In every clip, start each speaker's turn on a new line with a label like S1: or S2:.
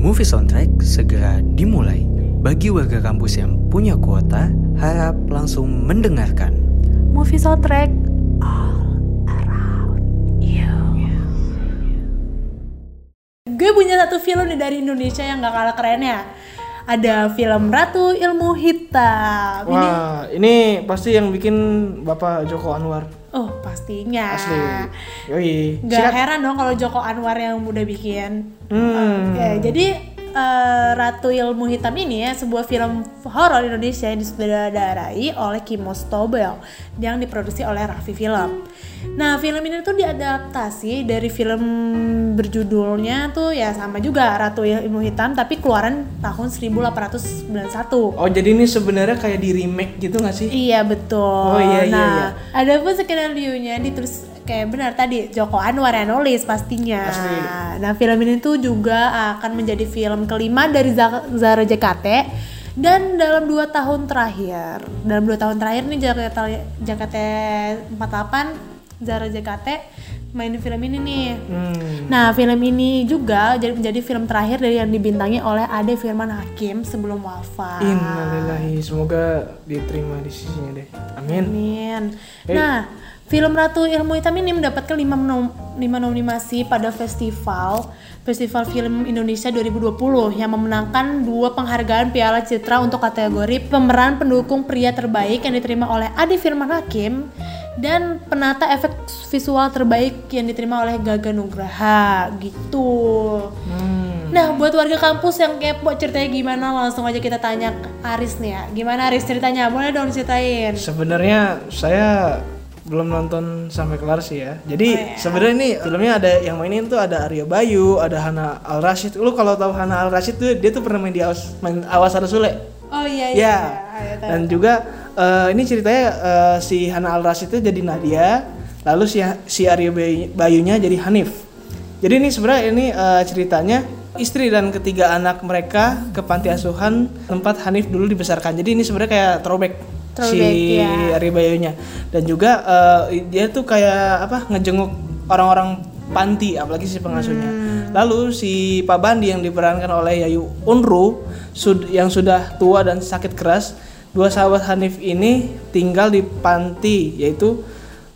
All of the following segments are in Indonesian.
S1: Movie Soundtrack segera dimulai. Bagi warga kampus yang punya kuota, harap langsung mendengarkan.
S2: Movie soundtrack all around you. Gue punya satu film nih dari Indonesia yang gak kalah kerennya. Ada film Ratu Ilmu Hitam. Ini,
S3: Wah, ini pasti yang bikin Bapak Joko Anwar.
S2: oh pastinya.
S3: Asli. Yoi.
S2: Gak
S3: Sikat.
S2: heran dong kalau Joko Anwar yang udah bikin.
S3: Hmm.
S2: Oke, jadi eh, Ratu Ilmu Hitam ini ya sebuah film horor Indonesia yang disutradarai oleh Kimo Stobel yang diproduksi oleh Raffi Film. Nah, film ini tuh diadaptasi dari film berjudulnya tuh ya sama juga Ratu Ilmu Hitam tapi keluaran tahun 1891.
S3: Oh, jadi ini sebenarnya kayak di remake gitu gak sih?
S2: Iya betul.
S3: Oh, iya, iya,
S2: nah,
S3: iya.
S2: ada pun skenario-nya ditulis kayak benar tadi Joko Anwar yang nulis pastinya.
S3: Asli.
S2: Nah, film ini tuh juga akan menjadi film kelima dari Za- Zara JKT dan dalam dua tahun terakhir, dalam dua tahun terakhir nih JKT JKT 48 Zara JKT main film ini nih.
S3: Hmm.
S2: Nah, film ini juga jadi menjadi film terakhir dari yang dibintangi oleh Ade Firman Hakim sebelum wafat.
S3: Innalillahi, semoga diterima di sisinya deh. Amin.
S2: Amin.
S3: Hey.
S2: Nah, film Ratu Ilmu Hitam ini mendapatkan 5 nom lima nominasi pada festival Festival Film Indonesia 2020 yang memenangkan dua penghargaan Piala Citra untuk kategori pemeran pendukung pria terbaik yang diterima oleh Adi Firman Hakim dan penata efek visual terbaik yang diterima oleh Gaga Nugraha gitu.
S3: Hmm.
S2: Nah, buat warga kampus yang kepo ceritanya gimana, langsung aja kita tanya Aris nih ya. Gimana Aris ceritanya? Boleh dong ceritain.
S3: Sebenarnya saya belum nonton sampai kelar sih ya. Jadi
S2: Oh, iya.
S3: sebenarnya ini filmnya ada yang mainin tuh ada Arya Bayu, ada Hana Al Rashid. Lu kalau tahu Hana Al Rashid tuh dia tuh pernah main di Awas main Awas Ada Sule.
S2: Oh iya
S3: Ya.
S2: iya. Tahu.
S3: Dan juga eh, ini ceritanya eh, si Hana Al Rashid itu jadi Nadia, lalu si si Arya Bayu- Bayunya jadi Hanif. Jadi ini sebenarnya ini eh, ceritanya istri dan ketiga anak mereka ke panti asuhan tempat Hanif dulu dibesarkan. Jadi ini sebenarnya kayak throwback,
S2: Throwback,
S3: si
S2: ya.
S3: Arya Bayunya. Dan juga eh, dia tuh kayak apa ngejenguk orang-orang panti apalagi si pengasuhnya.
S2: Hmm.
S3: Lalu si Pak Bandi yang diperankan oleh Yayu Unru sud- yang sudah tua dan sakit keras, dua sahabat Hanif ini tinggal di panti yaitu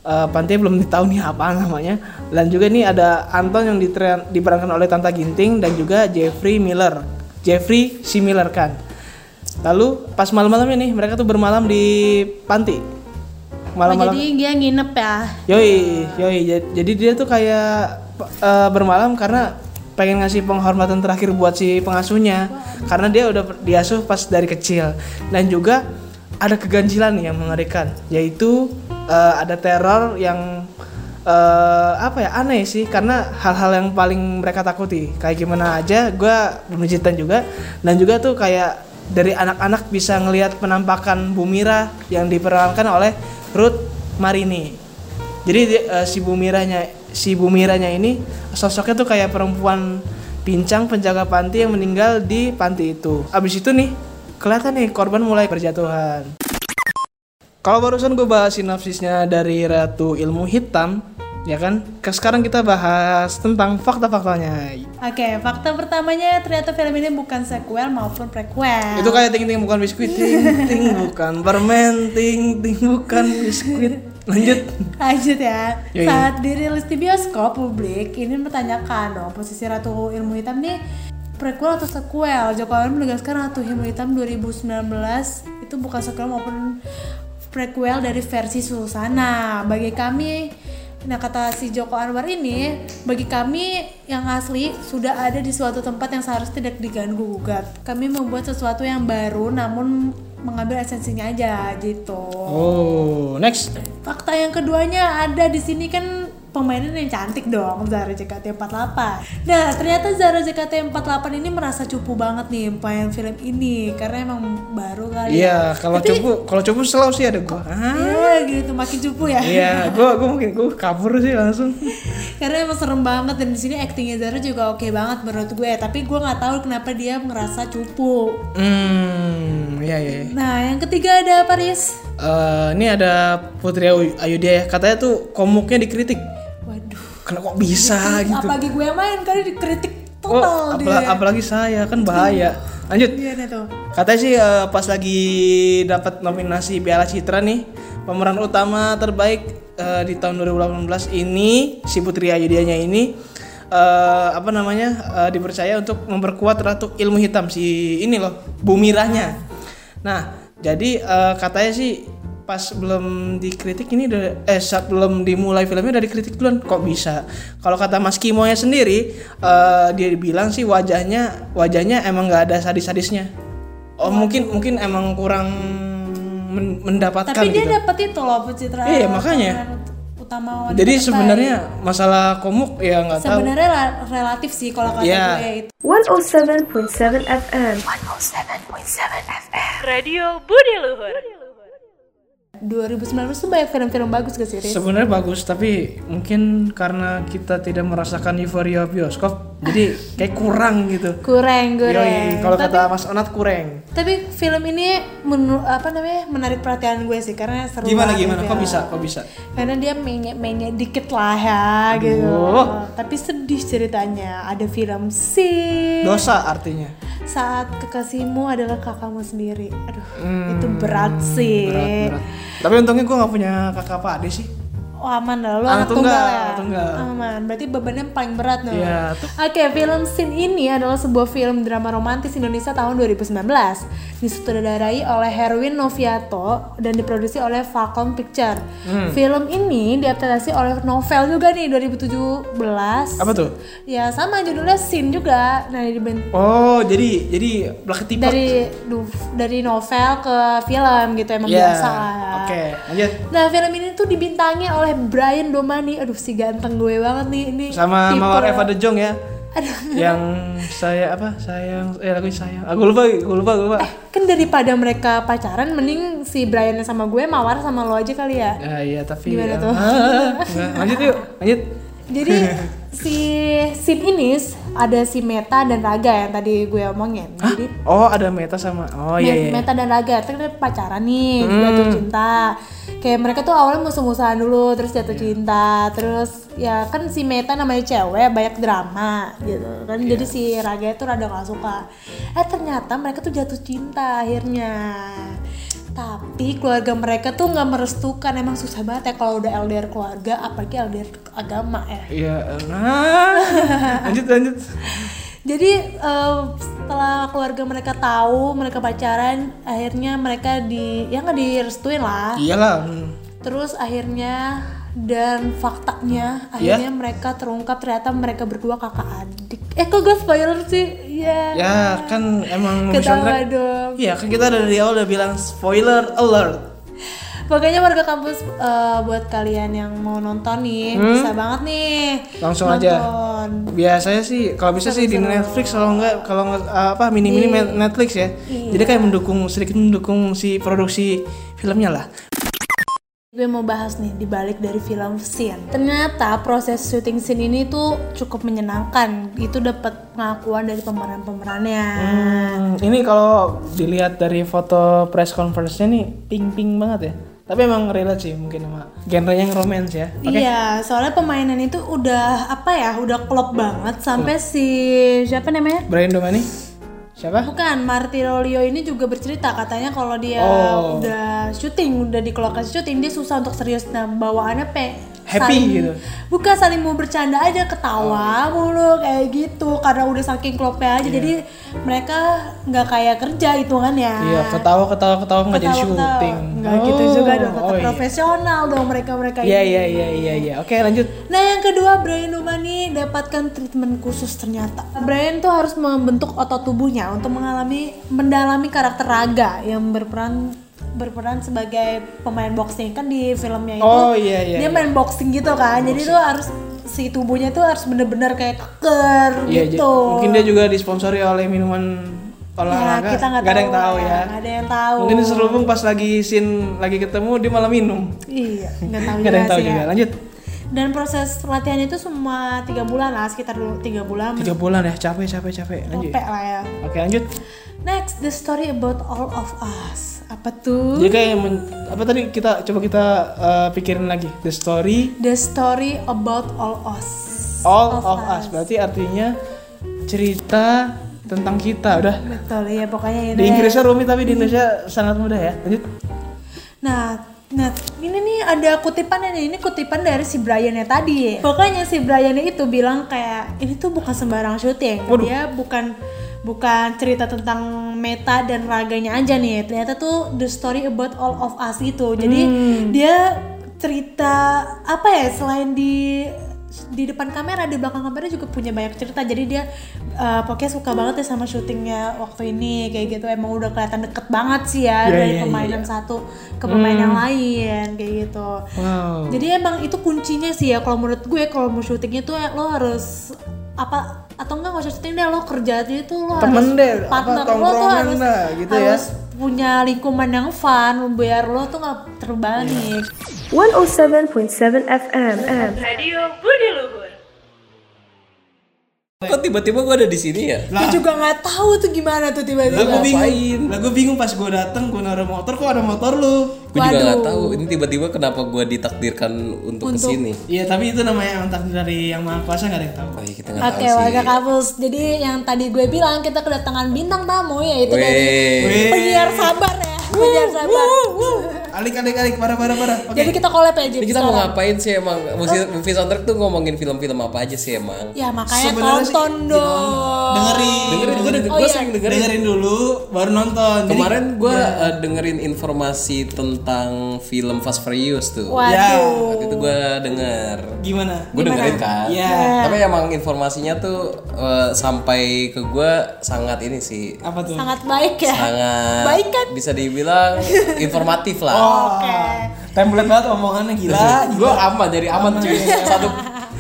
S3: eh, panti belum tahu nih apa namanya. Dan juga ini ada Anton yang diperankan oleh Tanta Ginting dan juga Jeffrey Miller. Jeffrey si Miller kan. Lalu pas malam-malamnya nih mereka tuh bermalam di panti.
S2: Oh,
S3: Malam-malam
S2: jadi dia nginep ya.
S3: Yoi, yoi. Ja- Jadi dia tuh kayak eh, bermalam karena pengen ngasih penghormatan terakhir buat si pengasuhnya. Karena dia udah diasuh pas dari kecil. Dan juga ada keganjilan yang mengerikan. Yaitu eh, ada teror yang eh, apa ya aneh sih. Karena hal-hal yang paling mereka takuti. Kayak gimana aja gue belum juga. Dan juga tuh kayak dari anak-anak bisa ngelihat penampakan Bumira yang diperankan oleh Ruth Marini jadi eh, si Bumiranya si Bumiranya ini sosoknya tuh kayak perempuan pincang penjaga panti yang meninggal di panti itu. Abis itu nih kelihatan nih korban mulai berjatuhan. Kalau barusan gue bahas sinopsisnya dari Ratu Ilmu Hitam, ya kan? Sekarang kita bahas tentang fakta-faktanya.
S2: Oke, fakta pertamanya ternyata film ini bukan sequel maupun prequel.
S3: Itu kayak ting ting bukan biskuit, ting ting bukan permen, ting ting bukan biskuit. Lanjut.
S2: Lanjut ya.
S3: Yoi.
S2: Saat dirilis di bioskop, publik ini bertanyakan dong posisi Ratu Ilmu Hitam nih prequel atau sequel. Joko Anwar menegaskan Ratu Ilmu Hitam 2019 itu bukan sequel maupun prequel dari versi Susana. Bagi kami Nah kata si Joko Anwar ini, bagi kami yang asli sudah ada di suatu tempat yang seharusnya tidak diganggu gugat. Kami membuat sesuatu yang baru namun mengambil esensinya aja gitu.
S3: Oh, next.
S2: Fakta yang keduanya ada di sini kan pemainnya yang cantik dong Zara JKT48 Nah ternyata Zara JKT48 ini merasa cupu banget nih main film ini Karena emang baru kali
S3: Iya, kalau
S2: Tapi-
S3: cupu, kalau cupu selalu sih ada gua. Ah,
S2: Iya gitu makin cupu ya
S3: Iya, gua gua mungkin gua kabur sih langsung.
S2: Karena emang serem banget dan di sini aktingnya Zara juga oke banget menurut gue Tapi gue nggak tahu kenapa dia ngerasa cupu
S3: Hmm, iya iya. iya.
S2: Nah yang ketiga ada Paris
S3: Eh, ini ada Putri Ayu- Ayudhya ya. Katanya tuh komuknya dikritik. Kenapa kok bisa gitu?
S2: Apalagi gue yang main kali dikritik
S3: Oh,
S2: total
S3: apala-
S2: dia.
S3: apalagi saya kan bahaya. Lanjut.
S2: Iya.
S3: Katanya sih eh, pas lagi dapat nominasi Piala Citra nih, pemeran utama terbaik eh, di tahun 2018 ini si Putri Ayudianya ini eh, apa namanya eh, dipercaya untuk memperkuat Ratu Ilmu Hitam si ini loh Bumiranya. Nah, jadi eh, katanya sih pas belum dikritik ini udah eh saat belum dimulai filmnya udah dikritik duluan kok bisa kalau kata Mas Kimo nya sendiri eh, dia bilang sih wajahnya wajahnya emang nggak ada sadis-sadisnya oh mungkin mungkin emang kurang men- mendapatkan
S2: Tapi dia
S3: gitu
S2: dapet itu loh pencitra.
S3: Iya, makanya.
S2: Utama wanita
S3: jadi sebenarnya masalah komuk ya nggak tahu
S2: sebenarnya la- relatif sih kalau kata
S3: Iya.
S2: gue itu.
S4: 107.7 FM.
S2: 2019 tuh banyak film-film bagus gak sih, Riz?
S3: sebenarnya bagus tapi mungkin karena kita tidak merasakan euforia bioskop jadi kayak kurang gitu
S2: Kurang, kurang.
S3: Kalau kata Mas Onat kurang
S2: tapi film ini menu, apa namanya menarik perhatian gue sih karena seru
S3: gimana
S2: banget
S3: gimana
S2: ya.
S3: kok bisa kok bisa
S2: Karena dia mainnya-mainnya dikit lah ya gitu. Tapi sedih ceritanya. Ada film sih.
S3: dosa artinya
S2: Saat kekasihmu adalah kakakmu sendiri. Aduh,
S3: Hmm,
S2: itu berat sih.
S3: berat berat tapi untungnya gue nggak punya kakak apa adik sih
S2: Oh aman lah, lu
S3: Anak
S2: anak tunggal,
S3: tunggal,
S2: ya?
S3: tunggal.
S2: Aman, berarti bebannya paling berat nih.
S3: Tuh.
S2: Oke, film Sin ini adalah sebuah film drama romantis Indonesia tahun 2019. Disutradarai oleh Herwin Noviato dan diproduksi oleh Falcon Picture.
S3: Hmm.
S2: Film ini diadaptasi oleh novel juga nih 2017.
S3: apa tuh
S2: Ya sama judulnya Sin juga. Nah, diben-
S3: oh jadi jadi belakang
S2: dari duh, dari novel ke film gitu emang
S3: ya
S2: biasa
S3: oke lanjut
S2: Nah film ini tuh dibintangi oleh Brian Domani, aduh si ganteng gue banget nih ini.
S3: sama
S2: tipe-
S3: Mawar Eva De Jong ya?
S2: Aduh,
S3: yang saya apa? Sayang eh lagu sayang. Aku lupa aku lupa aku lupa.
S2: Kan daripada mereka pacaran, mending si Brian sama gue mawar sama lo aja kali ya.
S3: ya iya tapi
S2: Gimana
S3: ah,
S2: tuh?
S3: ah, lanjut yuk lanjut.
S2: Jadi si Sim ini ada si Meta dan Raga yang tadi gue omongin. Jadi
S3: oh ada meta sama oh iya iya
S2: Meta dan Raga itu kan pacaran nih, jatuh cinta. Kayak mereka tuh awalnya musuh-musuhan dulu, terus jatuh cinta, terus ya kan si Meta namanya cewek banyak drama gitu kan. Jadi si Raga itu rada gak suka. Eh ternyata mereka tuh jatuh cinta akhirnya. Tapi keluarga mereka tuh nggak merestukan emang susah banget ya kalau udah LDR keluarga apalagi LDR agama ya.
S3: iya lanjut lanjut
S2: Jadi eh, setelah keluarga mereka tahu mereka pacaran, akhirnya mereka di ya nggak direstuin lah.
S3: iyalah.
S2: Terus akhirnya dan faktanya
S3: Iya.
S2: akhirnya mereka terungkap ternyata mereka berdua kakak adik. Eh kok gue spoiler sih? Ya.
S3: ya kan emang
S2: Ketawa
S3: soundtrack
S2: dong.
S3: iya kan kita dari awal udah bilang spoiler alert
S2: Pokoknya warga kampus eh, buat kalian yang mau nonton nih bisa banget nih.
S3: Hmm? Langsung aja.
S2: nonton.
S3: biasanya sih kalau bisa sih di Netflix kalau enggak kalau nggak uh, apa mini mini Netflix ya jadi kayak mendukung sedikit mendukung si produksi filmnya lah
S2: Gue mau bahas nih di balik dari film Sin. Ternyata proses syuting Sin ini tuh cukup menyenangkan. Itu dapat pengakuan dari pemeran-pemerannya.
S3: Hmm, ini kalau dilihat dari foto press conference-nya nih pink banget ya tapi emang relate sih mungkin sama genre yang romance ya oke
S2: Iya, soalnya pemainan itu udah apa ya, udah klop banget sampai si siapa namanya?
S3: Brian Domani siapa
S2: Bukan, Marty Rolio ini juga bercerita katanya kalau dia
S3: Oh.
S2: udah syuting, udah di lokasi syuting dia susah untuk serius. Nah, bawaannya pe
S3: Happy
S2: saling-
S3: gitu.
S2: Bukan saling mau bercanda aja, ketawa mulu kayak gitu karena udah saking klopnya aja. Jadi mereka nggak kayak kerja hitungannya.
S3: iya ketawa ketawa ketawa nggak jadi syuting
S2: Nggak gitu juga dong, tetap
S3: oh, iya.
S2: profesional dong mereka-mereka
S3: iya
S2: ini.
S3: iya iya iya iya oke lanjut
S2: Nah yang kedua Brian Domani dapatkan treatment khusus ternyata. Brian tuh harus membentuk otot tubuhnya untuk mengalami mendalami karakter Raga yang berperan berperan sebagai pemain boxing kan di filmnya itu.
S3: Oh, iya, iya,
S2: Dia
S3: iya.
S2: main boxing gitu kan. Jadi tuh harus si tubuhnya tuh harus bener-bener kayak keker
S3: Iya,
S2: gitu.
S3: mungkin dia juga disponsori oleh minuman
S2: ya,
S3: olahraga.
S2: kita nggak
S3: Nggak ada yang tahu ya.
S2: Nggak ada yang tahu.
S3: Mungkin diserubung pas lagi scene lagi ketemu dia malah minum.
S2: Iya, nggak tahu
S3: Nggak ada yang tahu juga.
S2: ya.
S3: Lanjut.
S2: Dan proses latihan itu semua tiga bulan lah, sekitar dulu tiga bulan.
S3: Tiga bulan ya, capek capek capek. Lanjut.
S2: Capek lah ya.
S3: Oke lanjut.
S2: Next, the story about all of us. Apa tuh?
S3: Jadi kayak men- apa tadi kita coba kita uh, pikirin lagi. The story
S2: The story about all us.
S3: all of, us. Berarti artinya cerita tentang kita udah.
S2: betul ya pokoknya ini
S3: Di Inggrisnya rumit tapi di Indonesia sangat mudah ya. Lanjut.
S2: Nah, nah ini nih ada kutipannya nih. Ini kutipan dari si Brian ya tadi. Pokoknya si Brian itu bilang kayak ini tuh bukan sembarang syuting. Dia bukan bukan cerita tentang meta dan raganya aja nih. Ternyata tuh the story about all of us itu. Jadi dia cerita apa ya selain di di depan kamera di belakang kamera juga punya banyak cerita. Jadi dia uh, pokoknya suka banget ya sama syutingnya waktu ini. Kayak gitu. Emang udah kelihatan deket banget sih ya
S3: Iya,
S2: dari
S3: iya,
S2: pemainan satu ke pemain yang lain kayak gitu.
S3: Wow.
S2: jadi emang itu kuncinya sih ya. Kalau menurut gue kalau mau syutingnya tuh lo harus apa atau enggak nggak usah syuting deh lo kerja aja tuh lo
S3: Temen
S2: harus
S3: deh, apa,
S2: partner lo tuh harus
S3: lah, gitu ya.
S2: harus punya lingkungan yang fun biar lo tuh nggak terbalik
S4: 107.7 FM.
S5: Kok tiba-tiba gue ada di sini ya?
S2: gue juga nggak tahu tuh gimana tuh tiba-tiba
S3: Lah gue bingung. Lah gue bingung pas gue dateng gue naruh motor kok ada motor lu.
S5: Gue juga nggak tahu. Ini tiba-tiba kenapa gue ditakdirkan untuk,
S2: Untuk-
S5: ke sini.
S3: Iya tapi itu namanya emang takdir dari yang maha kuasa gak ada yang tahu.
S5: Oh, iya, kita nggak
S2: Oke
S5: tahu
S2: warga kampus. Jadi yang tadi gue bilang kita kedatangan bintang tamu yaitu dari
S5: Weh.
S2: penyiar sabar ya, penyiar sabar.
S3: Alik alik alik parah parah parah. Oke.
S2: Jadi kita collab aja
S5: Ini kita mau
S2: sekarang.
S5: ngapain sih emang? Movie, movie soundtrack tuh ngomongin film-film apa aja sih emang?
S2: Ya makanya
S3: Sebenarnya sih,
S2: tonton dong.
S3: dengerin.
S5: Dengerin, gue denger,
S2: Oh,
S5: gue
S2: iya.
S5: sering dengerin.
S3: dengerin dulu baru nonton. Jadi-
S5: Kemarin gue dengerin informasi tentang film Fast Furious tuh.
S2: Waduh.
S5: Waktu itu gue denger.
S3: gimana?
S5: Gue dengerin kan.
S3: Iya.
S5: Tapi emang informasinya tuh eh, sampai ke gue sangat ini sih.
S3: Apa tuh?
S2: Sangat baik ya.
S5: Sangat
S2: Baik kan?
S5: bisa dibilang informatif lah.
S2: Oke.
S3: Template banget omongannya gila.
S5: gue aman jadi aman cuy satu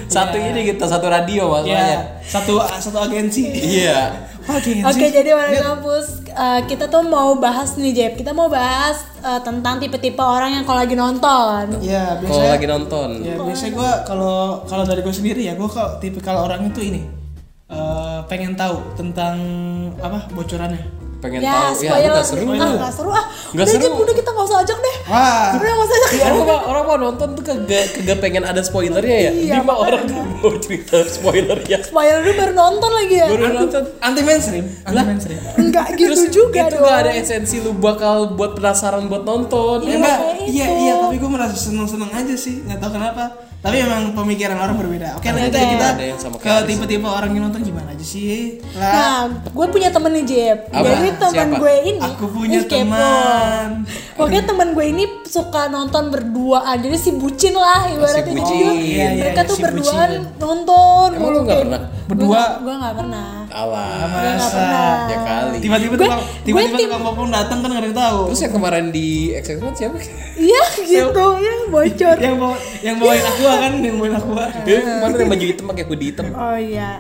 S5: satu ini kita satu radio
S3: Iya.
S5: masalahnya
S3: Satu satu agensi.
S5: iya
S3: Agensi.
S2: Oke, jadi warga kampus eh, kita tuh mau bahas nih Jeb. Kita mau bahas eh, tentang tipe-tipe orang yang kalau lagi nonton.
S3: Iya
S5: kalau
S3: biasanya.
S5: lagi nonton
S3: Ya biasanya gue kalau kalau dari gue sendiri ya gue kalau tipikal orang itu ini eh, pengen tahu tentang apa bocorannya.
S5: Pengen
S2: Ya,
S5: tahu ya
S2: spoiler.
S5: nggak seru
S2: Ah, nggak seru ah.
S5: Nggak seru.
S2: Jeb, udah kita nggak usah ajak deh.
S3: Wah.
S2: Udah nggak usah ajak.
S5: orang mau orang mau nonton tuh kagak kagak pengen ada spoilernya ya
S2: Iya,
S5: orang tuh mau cerita spoilernya
S2: Spoiler dulu baru nonton lagi ya.
S5: baru nonton
S3: Anti mainstream. Anti mainstream.
S2: Enggak gitu
S5: terus
S2: juga
S5: itu
S2: dong.
S5: gak ada esensi lu bakal buat penasaran buat nonton
S3: Ya
S2: Iya,
S3: enggak,
S2: kayak
S3: iya iya tapi gue merasa seneng seneng aja sih nggak tahu kenapa tapi emang pemikiran orang berbeda oke
S2: Oke.
S3: aja kita ke tipe-tipe orang yang nonton gimana aja sih lah
S2: Nah, gue punya temen nih Jeb.
S5: Apa?
S2: Jadi teman
S5: Siapa?
S2: gue ini
S3: aku punya
S2: Pokoknya teman gue ini suka nonton berduaan. Jadi si bucin lah ibaratnya
S5: bucin.
S2: juga.
S3: Iya, iya,
S2: Mereka
S3: iya,
S2: tuh
S3: si
S2: berduaan
S3: bucin.
S2: nonton
S5: Emang lu nggak pernah?
S3: Berdua?
S2: Gue nggak- pernah.
S5: alah
S2: Gue nggak
S3: masa
S2: pernah.
S5: ya kali
S3: tiba-tiba
S2: Gue-
S3: tiba-tiba
S2: tim-
S3: tukang popong datang kan nggak ada yang tahu
S5: terus yang kemarin di XX siapa
S2: Iya gitu ya bocor.
S3: yang bawa yang bawain aku kan yang bawain aku
S5: Dia kemarin yang baju hitam pakai hoodie hitam
S2: Oh iya.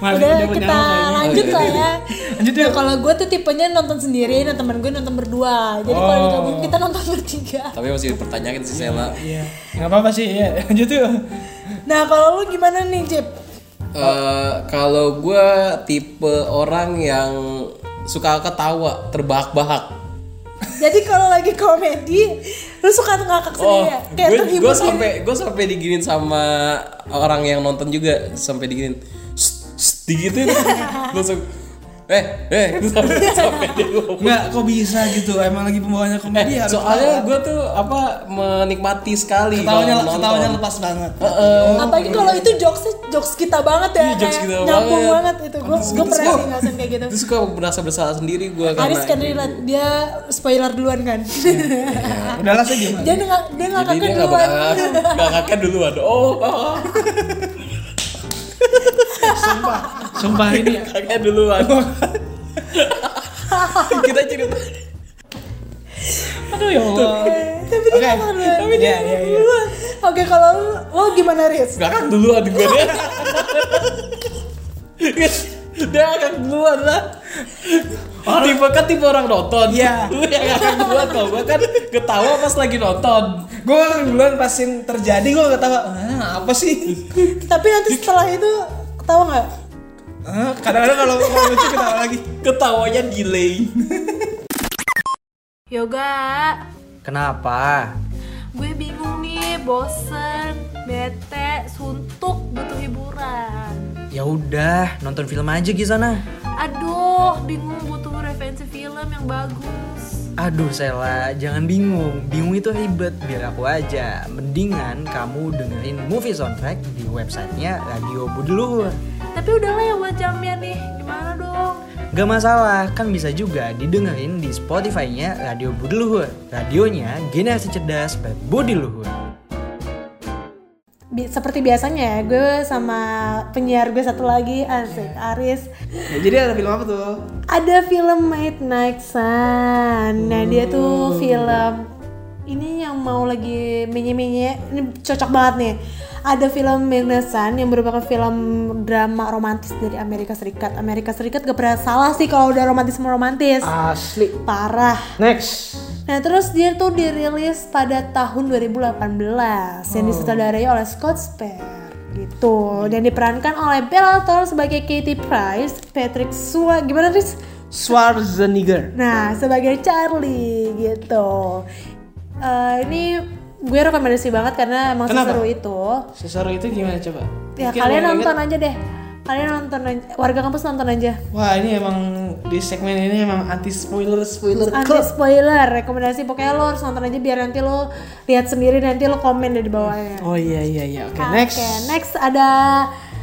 S3: Malah
S2: Udah
S3: udah
S2: kita lanjut
S5: Oh,
S2: lah
S5: iya.
S2: ya.
S3: Lanjut
S2: Nah,
S3: yuk.
S2: kalau gue tuh tipenya nonton sendiri, nah teman gue nonton berdua. Jadi kalau
S3: Oh.
S2: digabung kita nonton bertiga.
S5: tapi masih dipertanyakan sih Sela
S3: iya nggak apa-apa sih ya lanjut yuk
S2: Nah kalau lu gimana nih Jeb?
S5: Eh, kalau gue tipe orang yang suka ketawa terbahak-bahak
S2: Jadi kalau lagi komedi, lu suka ngakak
S5: oh
S2: sendiri ya? Kayak
S5: gue
S2: terhibur
S5: gue sampai gue sampai diginin sama orang yang nonton juga sampai diginin digituin. Langsung eh eh. Sampai, dia
S3: nggak kok bisa gitu? Emang lagi pembawanya komedi
S5: Eh,
S3: harus
S5: soalnya gue tuh apa menikmati sekali
S3: ketawanya ketawanya lepas banget.
S2: Apalagi kalau itu jokes jokes kita banget ya,
S5: Iya, jokes kita
S2: nyambung
S5: banget.
S2: banget itu. Gue gue pernah sih ngerasain kayak gitu.
S5: Terus suka merasa bersalah sendiri gue karena
S2: Aris kan relate, dia spoiler duluan kan.
S3: udahlah saya gimana
S2: dia nggak dia
S5: nggak
S2: duluan.
S5: nggak kakak duluan. Oh
S3: sumpah. Ini.
S5: Kakak duluan. Kita cerita.
S3: Aduh ya Allah.
S2: Tapi dia duluan.
S3: Tapi dia- iya, iya.
S2: Duluan. Oke kalau lu, lo gimana Riz?
S5: kakak duluan gue dia dia kakak duluan lah. Tipe kan tipe orang nonton.
S3: Iya.
S5: lu yang kakak duluan tau. Gue kan ketawa pas lagi nonton.
S3: Gue kan duluan pas yang terjadi gue ketawa ah, apa sih?
S2: Tapi nanti setelah itu ketawa nggak?
S3: Ah, kadang-kadang kalau kalau lucu ketawa lagi
S5: ketawanya delay
S2: Yoga,
S1: Kenapa?
S2: gue bingung nih, bosen, bete, suntuk, butuh hiburan.
S1: Ya udah, nonton film aja di sana.
S2: Aduh, bingung butuh referensi film yang bagus.
S1: Aduh Sela, jangan bingung. Bingung itu ribet, biar aku aja. Mendingan kamu dengerin movie soundtrack di websitenya Radio Budi Luhur.
S2: Tapi udah lewat jamnya nih, gimana dong?
S1: Gak masalah, kan bisa juga didengerin di Spotify-nya Radio Budi Luhur. Radionya generasi cerdas berbudi luhur.
S2: Bi- seperti biasanya ya, gue sama penyiar gue satu lagi, asik, Aris.
S3: Ya, jadi ada film apa tuh?
S2: Ada film Midnight Sun. Nah, dia tuh film ini yang mau lagi menye-menye, ini cocok banget nih. Ada film Midnight Sun yang merupakan film drama romantis dari Amerika Serikat. Amerika Serikat gak pernah salah sih kalau udah romantis romantis.
S3: Asli.
S2: Parah.
S3: Next.
S2: Nah terus dia tuh dirilis pada tahun 2018 yang disutradarai oleh Scott Spear gitu dan diperankan oleh Bella Thorne sebagai Katie Price, Patrick Swayze gimana Riz?
S3: Schwarzenegger.
S2: Nah sebagai Charlie gitu. Eh, ini gue rekomendasi banget karena emang
S3: Kenapa?
S2: seseru itu.
S3: Seseru itu gimana coba?
S2: Ya
S3: Mungkin
S2: kalian nonton
S3: inget-
S2: aja deh. Kalian nonton aja. Warga kampus nonton aja.
S3: Wah ini emang di segmen ini emang anti spoiler spoiler
S2: Anti spoiler, rekomendasi pokoknya lo harus nonton aja biar nanti lo lihat sendiri nanti lo komen di bawahnya.
S3: Oh iya iya iya. Oke
S2: Oke,
S3: next.
S2: next ada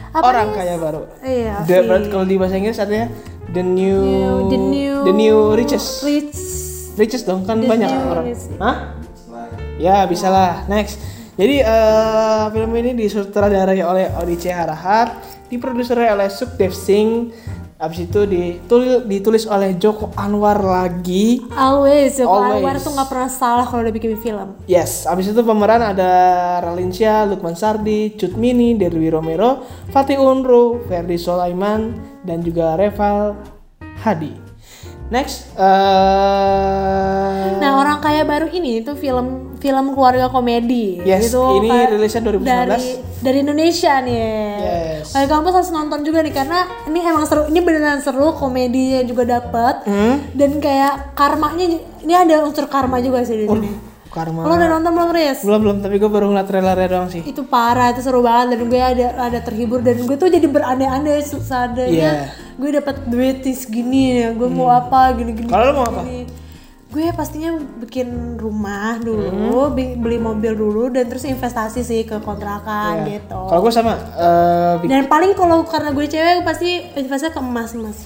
S2: apa
S3: Orang kaya baru.
S2: Iya.
S3: The, berarti kalau di bahasa Inggris artinya the new,
S2: New- the new
S3: the new riches.
S2: Rich.
S3: Riches dong kan
S2: The
S3: banyak
S2: new
S3: orang.
S2: rich.
S3: Hah? Ya bisa lah. Next. Jadi eh, film ini disutradarai oleh Odice Harahat, diproduksi oleh Sukdev Singh, abis itu ditulis, ditulis oleh Joko Anwar lagi.
S2: Always, Joko
S3: Always.
S2: Anwar tuh nggak pernah salah kalau udah bikin film.
S3: Yes, abis itu pemeran ada Ralinsyah, Lukman Sardi, Cut Mini, Derwi Romero, Fatih Unru, Ferdi Solaiman, dan juga Reval Hadi. Next, eh
S2: Nah, orang kaya baru ini tuh film film keluarga komedi.
S3: Yes,
S2: gitu,
S3: ini
S2: kayak
S3: rilisnya 2019.
S2: Dari dari Indonesia nih.
S3: Yes.
S2: Kayak kampus harus nonton juga nih karena ini emang seru. Ini beneran seru, komedinya juga dapet.
S3: Hmm?
S2: Dan kayak karmanya ini ada unsur karma juga sih di sini.
S3: Karma.
S2: Lo udah nonton belum, Riz?
S3: Belum belum, tapi gue baru ngeliat trailernya doang sih.
S2: itu parah itu seru banget dan gue ada ada terhibur dan gue tuh jadi berandai-andai seadanya
S3: Iya.
S2: gue dapat duit segini ya gue mau apa gini gini
S3: Kalau lo mau apa?
S2: gini. Gue pastinya bikin rumah dulu bi- beli mobil dulu dan terus investasi sih ke kontrakan
S3: Iya.
S2: gitu.
S3: Kalau gue sama bikin
S2: dan paling kalau karena gue cewek pasti investasinya ke emas emas